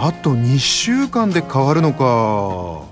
あと2週間で変わるのか。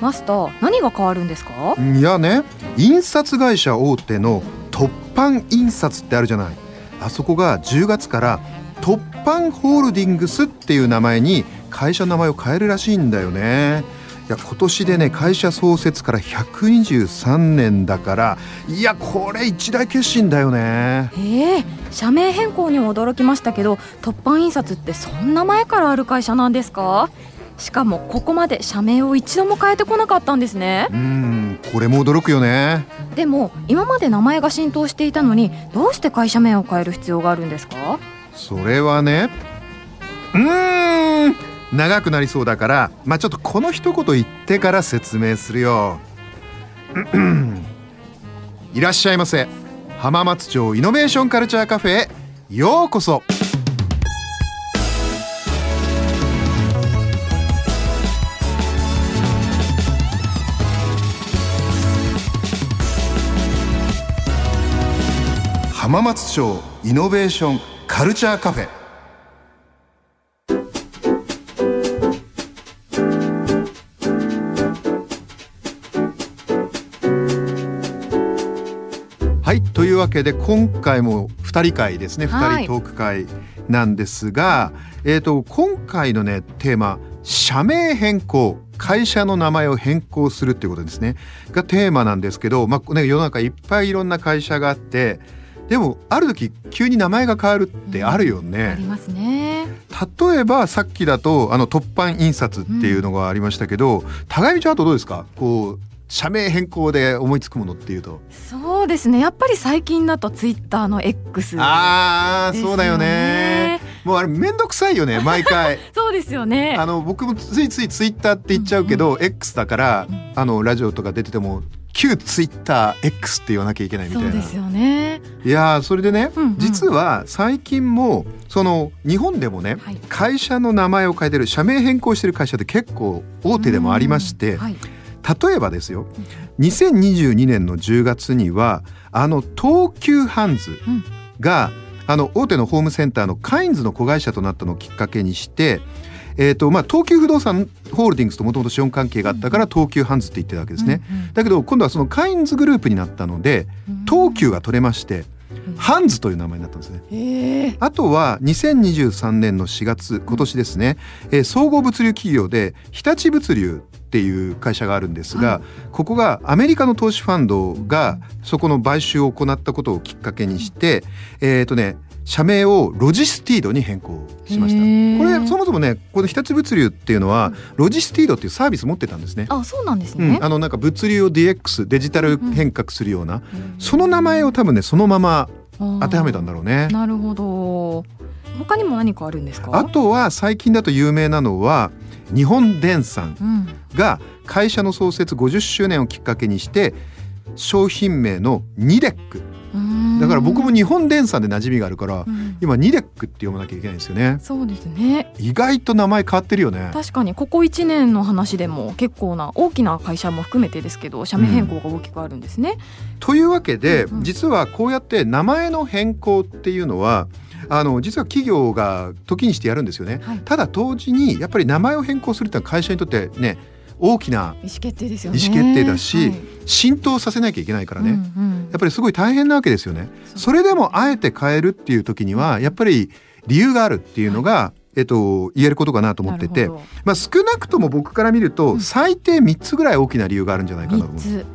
マスター何が変わるんですか？いやね印刷会社大手の突版印刷ってあるじゃない。あそこが10月から突版ホールディングスっていう名前に会社の名前を変えるらしいんだよねいや今年でね会社創設から123年だからいやこれ一大決心だよね。へえ社名変更にも驚きましたけど突版印刷ってそんな前からある会社なんですか？しかもここまで社名を一度も変えてこなかったんですね。うんこれも驚くよね。でも今まで名前が浸透していたのにどうして会社名を変える必要があるんですか？それはねうーん長くなりそうだからまあちょっとこの一言言ってから説明するよ。いらっしゃいませ。浜松町イノベーションカルチャーカフェへようこそ。浜松町イノベーションカルチャーカフェ。いというわけで今回も2人会ですね。2はい。人トーク会なんですが、えー、と今回のねテーマ社名変更。会社の名前を変更するっていうことですね。がテーマなんですけど、まあね、世の中いっぱいいろんな会社があってでもある時急に名前が変わるってあるよあね。りますね。例えばさっきだとあの突版印刷っていうのがありましたけど、高見ちゃんあとどうですか？こう社名変更で思いつくものっていうと。そうですね。やっぱり最近だとツイッターの X あーですよそうだよね。もうあれめんどくさいよね 毎回。そうですよね。あの僕もついついツイッターって言っちゃうけど、X だからあのラジオとか出てても旧ツイッター X って言わなきゃいけないみたいな。そうですよね。いやーそれでね、うんうん。実は最近もその日本でもね、はい。会社の名前を変えてる社名変更してる会社って結構大手でもありまして、はい例えばですよ2022年の10月にはあの東急ハンズうん。が、あの大手のホームセンターのカインズの子会社となったのをきっかけにして、えーとまあ、東急不動産ホールディングスともともと資本関係があったから東急ハンズって言ってたわけですね。うんうんだけど今度はそのカインズグループになったので東急が取れましてハンズという名前になったんですね。へえあとは2023年の4月今年ですね、えー総合物流企業で日立物流っていう会社があるんですが、はここがアメリカの投資ファンドがそこの買収を行ったことをきっかけにして、えっ、とね社名をロジスティードに変更しました。これそもそもねこの日立物流っていうのはロジスティードっていうサービス持ってたんですね。あそうなんですうん。ね、あのなんか物流を DX デジタル変革するような、うん。その名前を多分ねそのまま当てはめたんだろうね。なるほど。他にも何かあるんですか？あとは最近だと有名なのは日本電産うん。が会社の創設50周年をきっかけにして商品名のニデック。だから僕も日本電産で馴染みがあるからうん。今ニデックって読まなきゃいけないんですよね。そうですね。意外と名前変わってるよね。確かにここ1年の話でも結構な大きな会社も含めてですけど社名変更が大きくあるんですね、というわけでうんうん。実はこうやって名前の変更っていうのはあの実は企業が時にしてやるんですよね。はい。ただ同時にやっぱり名前を変更するってのは会社にとってね大きな意思決定ですよね。意思決定だしはい。浸透させなきゃいけないからね、うんうん。やっぱりすごい大変なわけですよね。それでもあえて変えるっていう時にはやっぱり理由があるっていうのが、えっと、言えることかなと思ってて。まあ、少なくとも僕から見るとうん。最低3つぐらい大きな理由があるんじゃないかなと思う。ど三つ。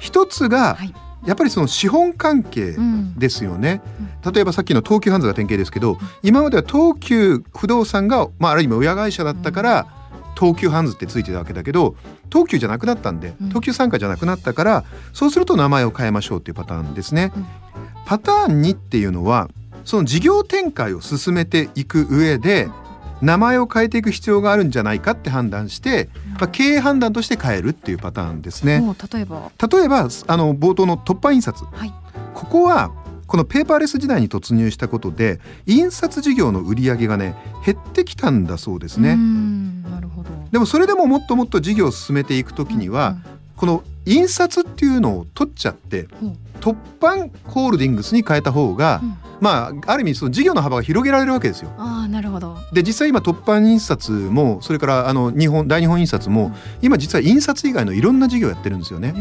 一つがはいやっぱりその資本関係うん。ですよね。例えばさっきの東急ハンズが典型ですけど今までは東急不動産が、まあ、ある意味親会社だったから東急ハンズってついてたわけだけど東急じゃなくなったんでうん。東急傘下じゃなくなったからそうすると名前を変えましょうっていうパターンですね。うん。パターン2っていうのはその事業展開を進めていく上で名前を変えていく必要があるんじゃないかって判断してまあ、経営判断として変えるっていうパターンですね。例えば？例えばあの冒頭の突破印刷、はい。ここはこのペーパーレス時代に突入したことで印刷事業の売り上げがね減ってきたんだそうですうね。んなるほど。でもそれでももっともっと事業を進めていくときには、この印刷っていうのを取っちゃってうんう。ん突版ホールディングスに変えた方が、うん。まあある意味その事業の幅が広げられるわけですよ。ああなるほど。で実際今突版印刷もそれからあの日本大日本印刷も今実は印刷以外のいろんな事業やってるんですよね。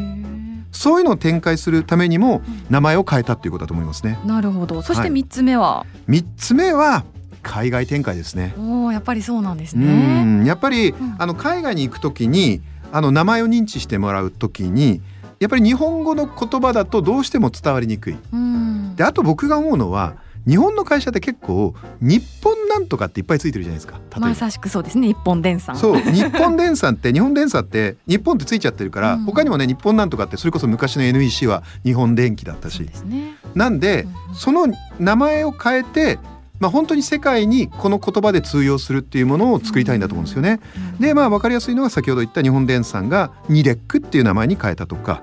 そういうのを展開するためにも名前を変えたっていうことだと思いますね。なるほど。そしてはい三つ目は、三つ目は海外展開ですね。おおやっぱりそうなんですうねん。やっぱり、ん。あの海外に行くときにあの名前を認知してもらうときにやっぱり日本語の言葉だとどうしても伝わりにくい。うん。であと僕が思うのは日本の会社って結構日本なんとかっていっぱいついてるじゃないですか。まさしくそうですね一本電産。そう日本電産って 日本電産って日本ってついちゃってるから、うん。他にもね日本なんとかってそれこそ昔の NEC は日本電機だったし。ね。なんでうん。その名前を変えてまあ本当に世界にこの言葉で通用するっていうものを作りたいんだと思うんですよね。うん。でまあ分かりやすいのが先ほど言った日本電産がニデックっていう名前に変えたとか。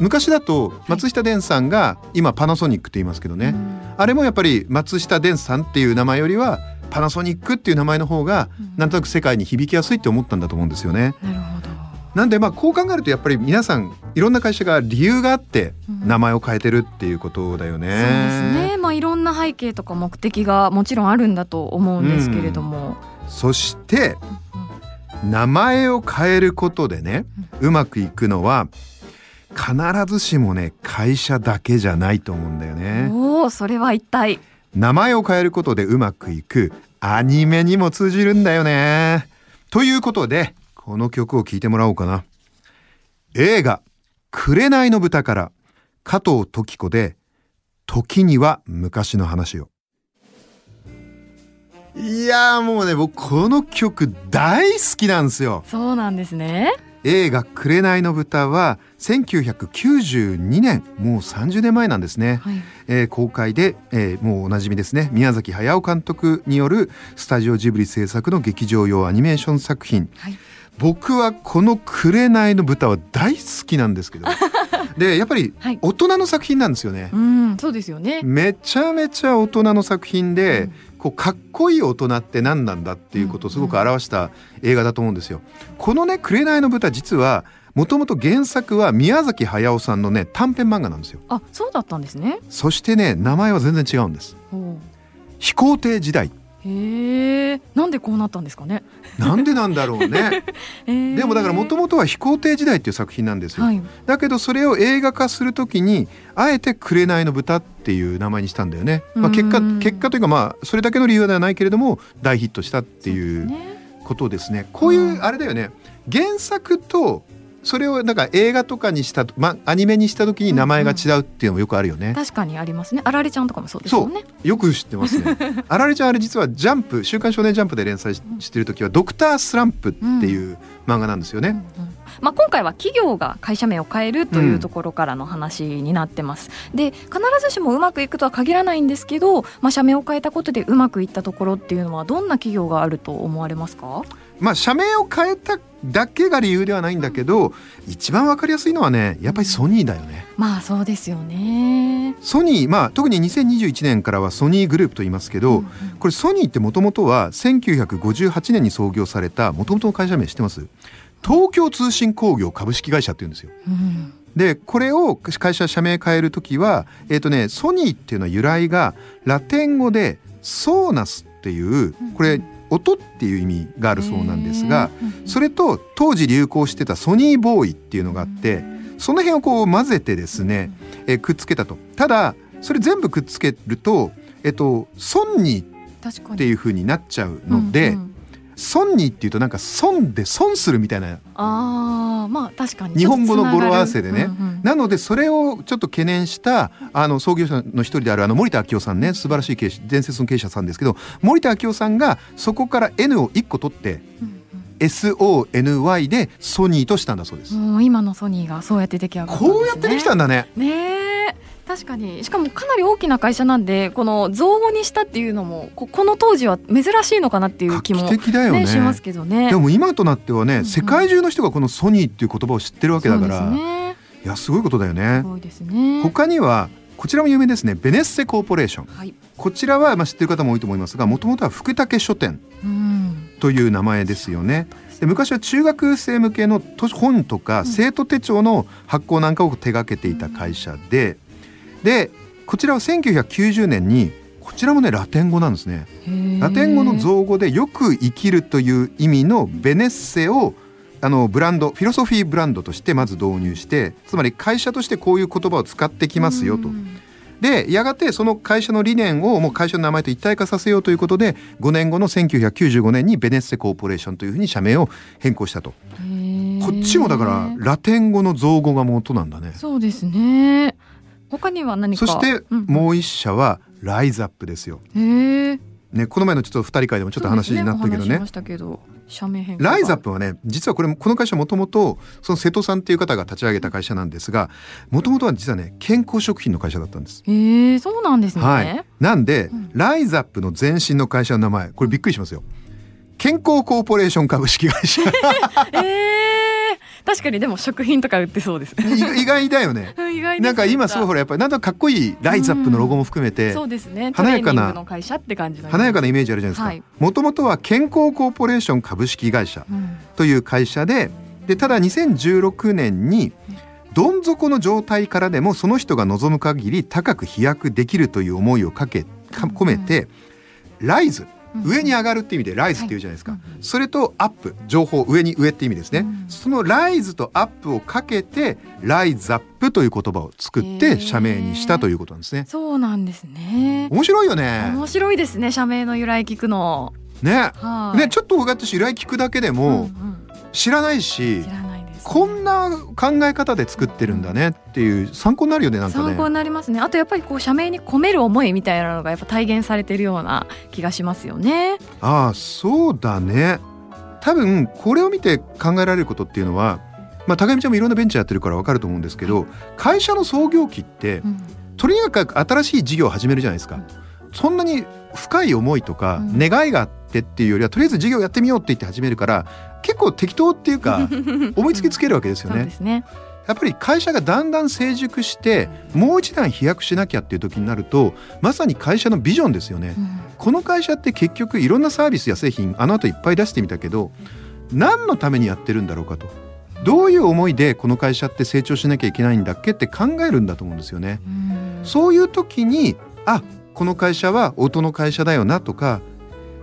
昔だと松下電産が今パナソニックって言いますけどね、うん。あれもやっぱり松下電産っていう名前よりはパナソニックっていう名前の方がうん。なんとなく世界に響きやすいって思ったんだと思うんですよね。なるほどなんでまあこう考えるとやっぱり皆さんいろんな会社が理由があってうん名前を変えてるっていうことだよね。そうですねまあいろんな背景とか目的がもちろんあるんだと思うんですけれども、そして名前を変えることでねうまくいくのは必ずしもね会社だけじゃないと思うんだよね。おおそれは一体名前を変えることでうまくいくアニメにも通じるんだよね。ということでこの曲を聴いてもらおうかな。映画「紅の豚」から加藤時子で「時には昔の話を」。いやーもうね僕この曲大好きなんですよ。そうなんですね映画「紅の豚」は1992年もう30年前なんですね。はいえー公開で、えーもうおなじみですね宮崎駿監督によるスタジオジブリ制作の劇場用アニメーション作品はい僕はこの「紅の豚」は大好きなんですけど。でやっぱりはい。大人の作品なんですよね。うんそうですよね。めちゃめちゃ大人の作品で、うん。こうかっこいい大人って何なんだっていうことをすごく表した映画だと思うんですよ。このね「紅の豚」実はもともと原作は宮崎駿さんのね短編漫画なんですよ。あそうだったんですね。そしてね名前は全然違うんです。お飛行艇時代へえなんでこうなったんですかね？なんでなんだろうね。でもだからもともとは飛行艇時代っていう作品なんですよ、はい。だけどそれを映画化するときにあえて「紅の豚」っていう名前にしたんだよね、まあ、結果うん結果というかまあそれだけの理由ではないけれども大ヒットしたっていうね。ことですね。こういううん。あれだよね。原作とそれをなんか映画とかにした、まあ、アニメにした時に名前が違うっていうのもよくあるよね、確かにありますね。あられちゃんとかもそうですもんねよく知ってますね。あられちゃんあれ実はジャンプ「週刊少年ジャンプ」で連載ししてる時は「ドクタースランプ」っていう漫画なんですよね、うんうん。まあ、今回は企業が会社名を変えるというところからの話になってます、で必ずしもうまくいくとは限らないんですけど、まあ、社名を変えたことでうまくいったところっていうのはどんな企業があると思われますか？まあ社名を変えただけが理由ではないんだけど一番わかりやすいのはねやっぱりソニーだよね。まあそうですよね。ソニーまあ特に2021年からはソニーグループと言いますけど、うんうん。これソニーってもともとは1958年に創業されたもともとの会社名知ってます？東京通信工業株式会社って言うんですよ。うん。でこれを会社社名変える時はえっ、とねソニーっていうのは由来がラテン語でソーナスっていうこれ音っていう意味があるそうなんですが、それと当時流行してたソニーボーイっていうのがあってその辺をこう混ぜてですね、えーくっつけたと。ただそれ全部くっつけるとえっとソンニーっていう風になっちゃうので、うんうんソンニーっていうとなんか損で損するみたいな。ああまあ確かに。日本語の語呂合わせでね。うんうんなのでそれをちょっと懸念したあの創業者の一人であるあの森田明夫さんね。素晴らしい経伝説の経営者さんですけど森田明夫さんがそこから N を1個取ってうん、SONY でソニーとしたんだそうです。今のソニーがそうやって出来上がったんですね。こうやってできたんだね。ねえ確かに。しかもかなり大きな会社なんでこの造語にしたっていうのもここの当時は珍しいのかなっていう気も、だよね。ね、しますけどね。でも今となってはね、うん世界中の人がこのソニーっていう言葉を知ってるわけだから、ね。いやすごいことだよね。す。ね。他にはこちらも有名ですね。ベネッセコーポレーション。はい。こちらはまあ知ってる方も多いと思いますがもともとは福武書店うん。という名前ですよね。で昔は中学生向けの図本とか生徒手帳の発行なんかを手掛けていた会社ででこちらは1990年にこちらもねラテン語なんですね。ラテン語の造語でよく生きるという意味のベネッセをあのブランドフィロソフィーブランドとしてまず導入してつまり会社としてこういう言葉を使ってきますよと。でやがてその会社の理念をもう会社の名前と一体化させようということで5年後の1995年にベネッセコーポレーションというふうに社名を変更したと。こっちもだからラテン語の造語が元なんだね。そうですね他には何か？そしてうん。もう一社はライズアップですよ、ね、この前のちょっと二人会でもちょっと話になったけどね。そうですお話ししましたけど社名変更が。ライズアップはね実はこれこの会社もともとその瀬戸さんっていう方が立ち上げた会社なんですがもともとは実はね健康食品の会社だったんです。へえそうなんですね、はい、なんで、うん。ライズアップの前身の会社の名前これびっくりしますよ。健康コーポレーション株式会社。え。ー、確かにでも食品とか売ってそうです。意意外だよね。意外なんか今すごいほらやっぱりなんとかっこいいライズアップのロゴも含めてそうですね。華やかな会社って感じの華やかなイメージあるじゃないですか。はい。もともとは健康コーポレーション株式会社。うん。という会社ででただ2016年にどん底の状態からでもその人が望む限り高く飛躍できるという思いをかけか込めてライズ上に上がるって意味でライズっていうじゃないですか、はい。それとアップ情報上に上って意味ですね、うん。そのライズとアップをかけてライズアップという言葉を作って社名にしたということなんですね。そうなんですね。面白いよね。面白いですね社名の由来聞くの。ね。はい。ねちょっとこうやって由来聞くだけでもうんうん。知らないし、知らない。です、ね、こんな考え方で作ってるんだねっていう参考になるよねなんかね。参考になりますね。あとやっぱりこう社名に込める思いみたいなのがやっぱ体現されてるような気がしますよね。ああそうだね。多分これを見て考えられることっていうのはまあ高見ちゃんもいろんなベンチャーやってるから分かると思うんですけど会社の創業期ってうん。とにかく新しい事業を始めるじゃないですか。そんなに深い思いとかうん。願いがあってっていうよりはとりあえず事業やってみようって言って始めるから結構適当っていうか 思いつきつけるわけですよね。ね。やっぱり会社がだんだん成熟してもう一段飛躍しなきゃっていう時になるとまさに会社のビジョンですよね。この会社って結局いろんなサービスや製品あの後いっぱい出してみたけど何のためにやってるんだろうかと。どういう思いでこの会社って成長しなきゃいけないんだっけって考えるんだと思うんですよね。うん。そういう時にあこの会社は音の会社だよなとか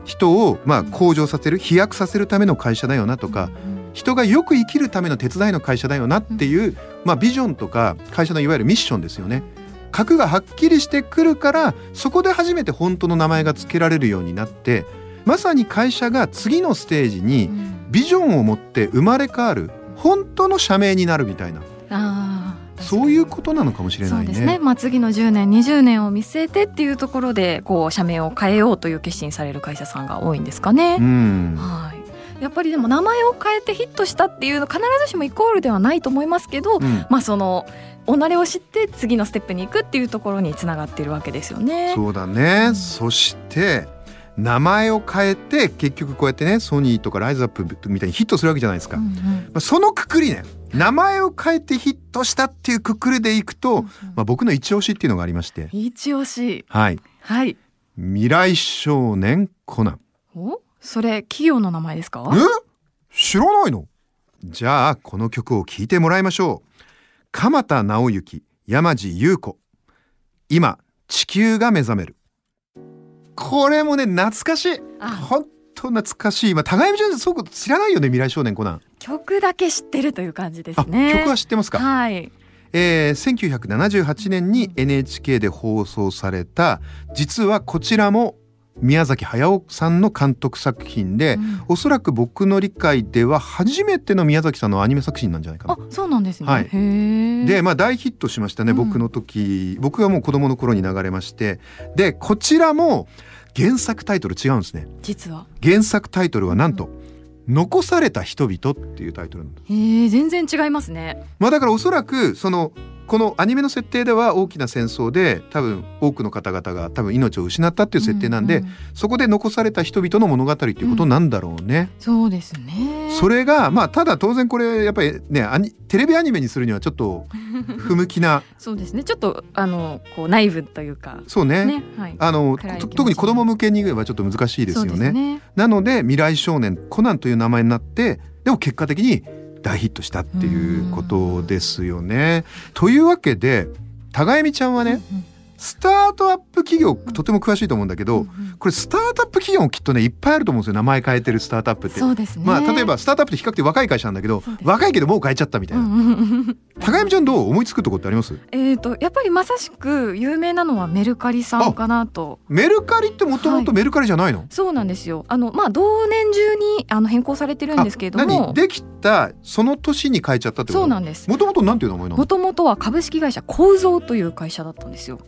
人をまあ向上させる飛躍させるための会社だよなとか人がよく生きるための手伝いの会社だよなっていう、まあ、ビジョンとか会社のいわゆるミッションですよね。格がはっきりしてくるからそこで初めて本当の名前が付けられるようになってまさに会社が次のステージにビジョンを持って生まれ変わる本当の社名になるみたいなそういうことなのかもしれないね。そうですね、まあ、次の10年20年を見据えてっていうところでこう社名を変えようという決心される会社さんが多いんですかね。うんはい、やっぱりでも名前を変えてヒットしたっていうの必ずしもイコールではないと思いますけど、うんまあその己を知って次のステップに行くっていうところにつながっているわけですよね。そうだね、うんそして名前を変えて結局こうやってねソニーとかライズアップみたいにヒットするわけじゃないですか、まうんうん。あ、そのくくりね名前を変えてヒットしたっていうくくりでいくと、まあ、僕の一押しっていうのがありまして。一押し。はい。はい。未来少年コナン。お？それ企業の名前ですか？え？知らないの？じゃあこの曲を聴いてもらいましょう。鎌田直之山地優子。今地球が目覚めるこれもね懐かしい。あ。本当懐かしい。まあ互いにすごく知らないよね未来少年コナン。曲だけ知ってるという感じですあね。曲は知ってますか、はい。えー、1978年に NHK で放送された実はこちらも宮崎駿さんの監督作品で、うんおそらく僕の理解では初めての宮崎さんのアニメ作品なんじゃないかなあ、そうなんですね。はい。でまあ大ヒットしましたね、うん僕の時僕がもう子供の頃に流れましてでこちらも原作タイトル違うんですね実は。原作タイトルはなんと「残された人々」っていうタイトルなんですへえ、全然違いますね。まあだからおそらくそのこのアニメの設定では大きな戦争で多分多くの方々が多分命を失ったっていう設定なんで、ううそこで残された人々の物語っていうことなんだろうね。そうですね。それがまあただ当然これやっぱりねアニテレビアニメにするにはちょっと 不向きなそうですね。ちょっとあのこう内部というかそうねね、はい。あの特に子供向けにはちょっと難しいですよね。ね。なので未来少年コナンという名前になってでも結果的に大ヒットしたっていうことですよね。というわけで高見ちゃんはね、うんうんスタートアップ企業とても詳しいと思うんだけど、これスタートアップ企業もきっとねいっぱいあると思うんですよ名前変えてるスタートアップって。そうですね。まあ例えばスタートアップって比較的若い会社なんだけど若いけどもう変えちゃったみたいな。高見ちゃんどう思いつくとこってあります？えっとやっぱりまさしく有名なのはメルカリさんかなと。メルカリってもともとメルカリじゃないの、そうなんですよ。あのまあ同年中にあの変更されてるんですけれどあも何、できたその年に変えちゃったってこと？そうなんです。もともとなんていう名前なの？もともとは株式会社構造という会社だったんですよ。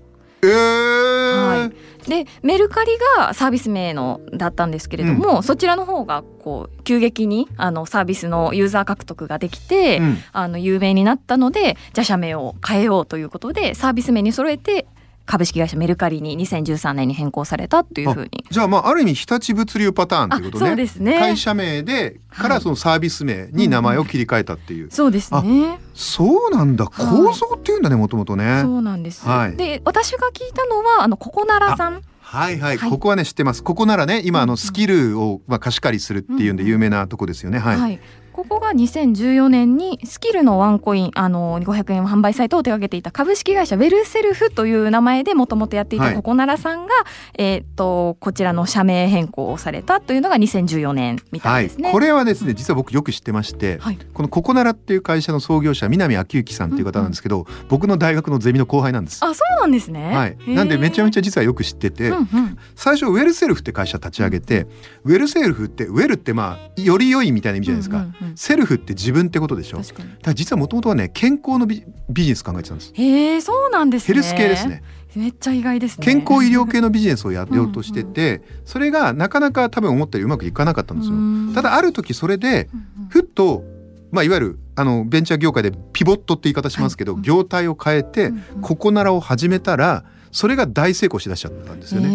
えー。はい。でメルカリがサービス名のだったんですけれども、そちらの方がこう急激にあのサービスのユーザー獲得ができて、うん。あの有名になったのでじゃあ社名を変えようということでサービス名に揃えて株式会社メルカリに2013年に変更されたというふうに。じゃあまあある意味日立物流パターンっていうことね。あそうですね。会社名でからはい。そのサービス名に名前を切り替えたっていう、そうですね。そうなんだ。はい。構造っていうんだねもともとね。そうなんです。はい。で私が聞いたのはあのココナラさん。はいはい、はい。ここはね知ってます。ここならね今あうんうんのスキルをまあ貸し借りするっていうんで有名なとこですよね。はい、はい、ここが2014年にスキルのワンコインあの500円販売サイトを手掛けていた株式会社ウェルセルフという名前でもともとやっていはい。たココナラさんが、えーっとこちらの社名変更をされたというのが2014年みたはいいですね。これはですね実は僕よく知ってまして、はい。このココナラっていう会社の創業者南明之さんっていう方なんですけど、僕の大学のゼミの後輩なんです。あそうなんですね。はい、なんでめちゃめちゃ、ゃ実はよく知ってて、うんうん。最初ウェルセルフって会社立ち上げて、ウェルセルフってウェルってまあより良いみたいな意味じゃないですか、うんうんうんセルフって自分ってことでしょ？だ確かに。から実はもともとはね健康のビビジネス考えてたんですへえそうなんですね。ヘルス系ですね。めっちゃ意外ですね。健康医療系のビジネスをやろうとしててそれがなかなか多分思ったよりうまくいかなかったんですようんただある時それでうんうんふっとまあいわゆるあのベンチャー業界でピボットって言い方しますけど、はい業態を変えてうんうんココナラを始めたらそれが大成功しだしちゃったんですよね。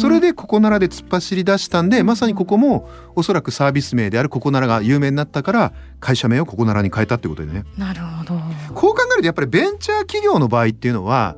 それでココナラで突っ走り出したんでまさにここもおそらくサービス名であるココナラが有名になったから会社名をココナラに変えたってことでね。なるほど。こう考えるとやっぱりベンチャー企業の場合っていうのは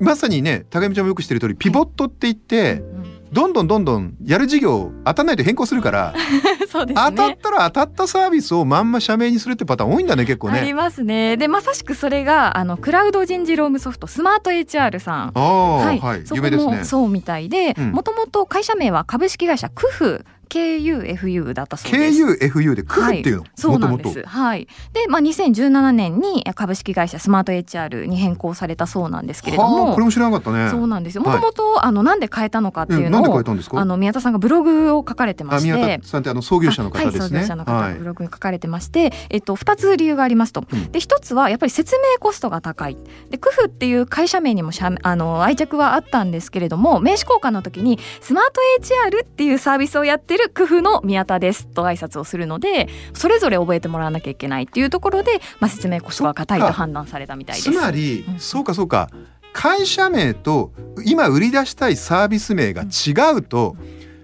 まさにね高見ちゃんもよく知ってる通りピボットって言ってうんうんどんどんどんどんやる事業当たんないと変更するから そうですね。当たったら当たったサービスをまんま社名にするってパターン多いんだね結構ね。ありますね。でまさしくそれがあのクラウド人事労務ソフトスマート HR さん。ああはい、そこ有名ですね。もそうみたいでうんもともと会社名は株式会社クフ KUFU だったそうです。KUFU でクフっていうの？そうなんです。はい。で、まあ、2017年に株式会社スマート HR に変更されたそうなんですけれどはあもこれ。も知らなかったね。そうなんですよ。もはいともと、あの、なんで変えたのかっていううんなんで変のをえたんですか？あの、宮田さんがブログを書かれてまして田。さんってあの創業者の方ですね。はい、創業者の方ブログに書かれてまして、えっと、2つ理由がありますと。うんで1つはやっぱり説明コストが高い。でクフっていう会社名にも社あの愛着はあったんですけれども名刺交換の時にスマート HR っていうサービスをやってるクフの宮田ですと挨拶をするのでそれぞれ覚えてもらわなきゃいけないっていうところで、まあ、説明コストが高いと判断されたみたいです。つまり、うん。そうかそうか。会社名と今売り出したいサービス名が違うと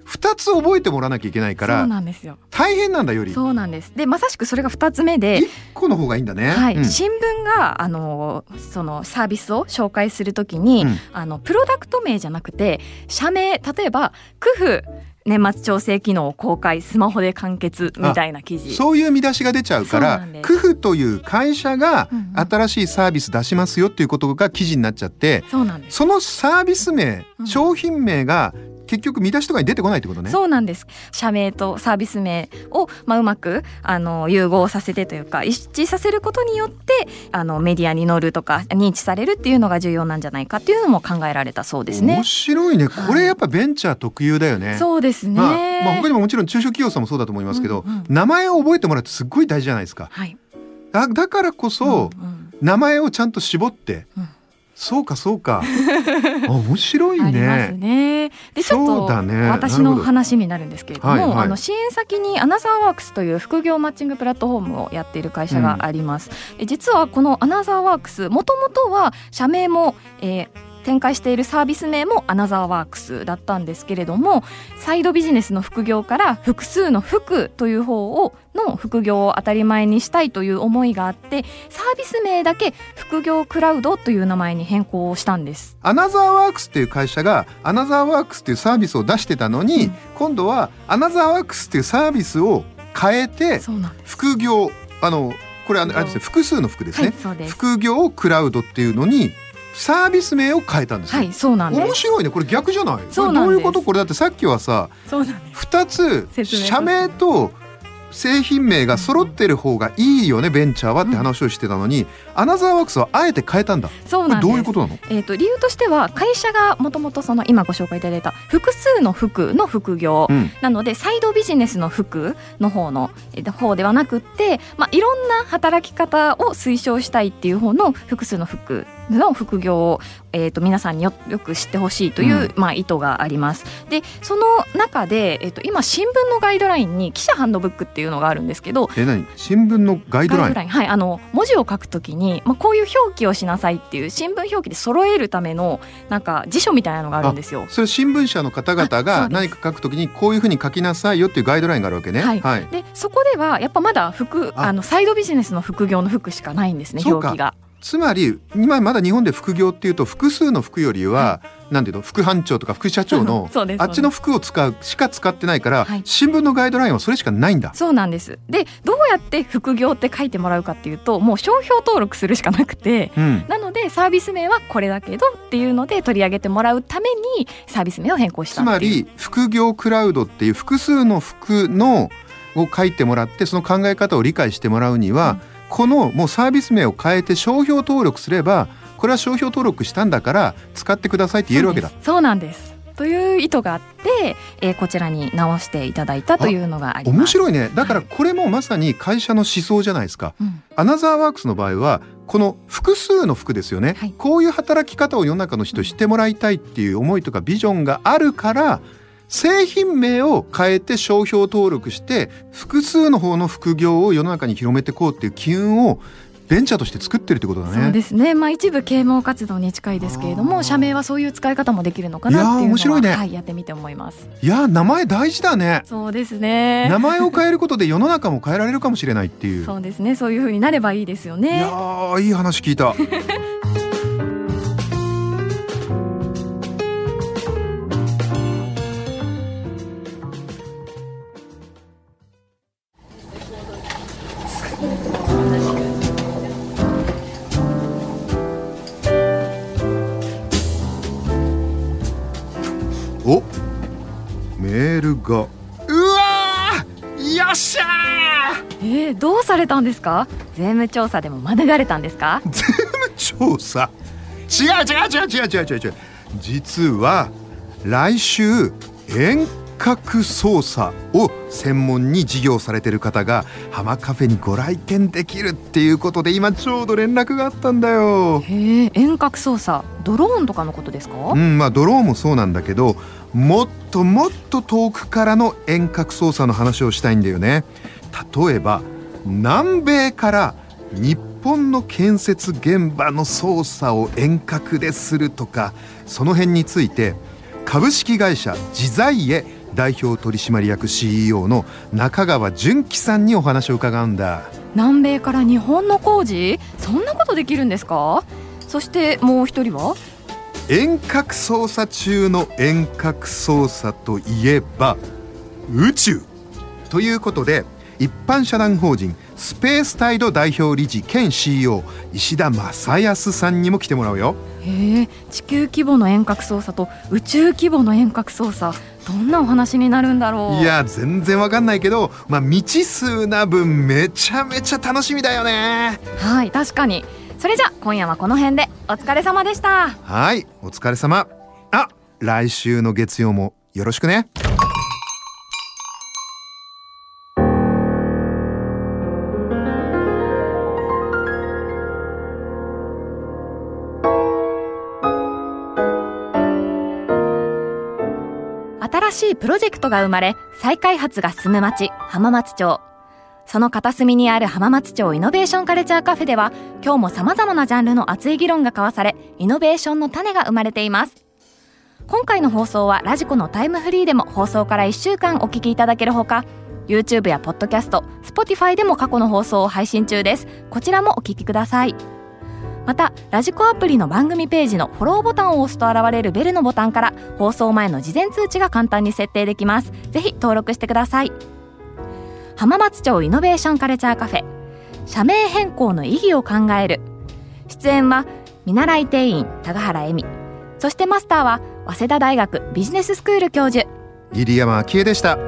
2つ覚えてもらわなきゃいけないかそうらなんですよ。大変なんだより。そうなんです。でまさしくそれが2つ目で1個の方がいいんだね。はい、うん。新聞があのそのサービスを紹介するときに、うん。あのプロダクト名じゃなくて社名例えば「クフ年末調整機能公開スマホで完結」みたいな記事。そういう見出しが出ちゃうからそうなんです。クフという会社が新しいサービス出しますよっていうことが記事になっちゃってそのサービス名、うん。商品名が結局見出しとかに出てこないってことね。そうなんです社名とサービス名を、まあ、うまくあの融合させてというか一致させることによってあのメディアに載るとか認知されるっていうのが重要なんじゃないかっていうのも考えられたそうですね面。白いねこれやっぱベンチャー特有だよね。そうですね、まあ、まあ他にももちろん中小企業さんもそうだと思いますけど、うんうん名前を覚えてもらうってすっごい大事じゃないですか。はい、だだからこそ、うんうん名前をちゃんと絞って、うんそうかそうか。あ 面白いありますね。ね。でちょっとそうだね。私の話になるんですけれども、はいはい。あの支援先にアナザーワークスという副業マッチングプラットフォームをやっている会社があります。で実はこのアナザーワークスもともとは社名も、えー展開しているサービス名もアナザーワークスだったんですけれどもサイドビジネスの副業から複数の副という方をの副業を当たり前にしたいという思いがあってサービス名だけ副業クラウドという名前に変更をしたんです。アナザーワークスっていう会社がアナザーワークスっていうサービスを出してたのに、うん今度はアナザーワークスっていうサービスを変えて。副業あのこれあれですね複数の副ですね、はい、す。副業クラウドっていうのにサービス名を変えたんですよ、はい、そうなんです。面白いね。これ逆じゃない？そうなんです。これどういうこと？これだってさっきはさそうなんです。2つ社名と製品名が揃ってる方がいいよねベンチャーはって話をしてたのに、アナザーワークスはあえて変えたんだ。そうなんです。どういうことなの？えっ、と理由としては会社がもともとその今ご紹介いただいた複数の副の副業、うん。なのでサイドビジネスの副の方のえー方ではなくって、まあいろんな働き方を推奨したいっていう方の複数の副の副業をえー、と皆さんによよく知ってほしいという、まあ、意図があります。でその中で、えー、と今新聞のガイドラインに記者ハンドブックっていうのがあるんですけどえ何？新聞のガイドライン？はい、あの文字を書くときに、まあ、こういう表記をしなさいっていう新聞表記で揃えるためのなんか辞書みたいなのがあるんですよ。それ新聞社の方々が 何か書くときにこういうふうに書きなさいよっていうガイドラインがあるわけね。はい。はい、でそこではやっぱまだ副あ。あのサイドビジネスの副業の副しかないんですね表記が。つまり今まだ日本で副業っていうと複数の副よりは、なんていうの副班長とか副社長の あっちの服を使うしか使ってないから、はい。新聞のガイドラインはそれしかないんだ。そうなんです。でどうやって副業って書いてもらうかっていうともう商標登録するしかなくてうん、なのでサービス名はこれだけどっていうので取り上げてもらうためにサービス名を変更したつまり副業クラウドっていう複数の服のを書いてもらってその考え方を理解してもらうには、このもうサービス名を変えて商標登録すればこれは商標登録したんだから使ってくださいって言えるわけだ。そうなんです。という意図があって、えーこちらに直していただいたというのがあります。面白いね。だからこれもまさに会社の思想じゃないですか。うん。アナザーワークスの場合はこの複数の服ですよね、はい。こういう働き方を世の中の人に知ってもらいたいっていう思いとかビジョンがあるから製品名を変えて商標登録して複数の方の副業を世の中に広めていこうっていう機運をベンチャーとして作ってるってことだね。そうですね、まあ、一部啓蒙活動に近いですけれども社名はそういう使い方もできるのかなっていう面白いねはい、やってみて思いますいやー名前大事だね。そうですね名前を変えることで世の中も変えられるかもしれないっていう。そうですねそういう風になればいいですよいねやーいい話聞いた。れたんですか？税務調査でも免れたんですか？税務調査？違う違う違う違う違う違う違う。実は来週遠隔操作を専門に事業されてる方が浜カフェにご来店できるっていうことで今ちょうど連絡があったんだよ。へえ遠隔操作。ドローンとかのことですか、うんまあドローンもそうなんだけどもっともっと遠くからの遠隔操作の話をしたいんだよね。例えば南米から日本の建設現場の操作を遠隔でするとかその辺について株式会社自在へ代表取締役 CEO の中川純喜さんにお話を伺うんだ。南米から日本の工事？そんなことできるんですか？そしてもう一人は？遠隔操作中の遠隔操作といえば宇宙。ということで一般社団法人スペースタイド代表理事兼 CEO 石田正康さんにも来てもらうよ。へえ地球規模の遠隔操作と宇宙規模の遠隔操作どんなお話になるんだろう。いや全然わかんないけどまあ未知数な分めちゃめちゃ楽しみだよね。はい確かに。それじゃ今夜はこの辺でお疲れ様でした。はいお疲れ様。あ来週の月曜もよろしくねプロジェクトが生まれ再開発が進む町浜松町。その片隅にある浜松町イノベーションカルチャーカフェでは今日も様々なジャンルの熱い議論が交わされイノベーションの種が生まれています。今回の放送はラジコのタイムフリーでも放送から1週間お聞きいただけるほか YouTube や Podcast、Spotify でも過去の放送を配信中です。こちらもお聞きください。またラジコアプリの番組ページのフォローボタンを押すと現れるベルのボタンから放送前の事前通知が簡単に設定できます。ぜひ登録してください。浜松町イノベーションカルチャーカフェ。社名変更の意義を考える。出演は見習い店員高原恵美。そしてマスターは早稲田大学ビジネススクール教授。入山昭恵でした。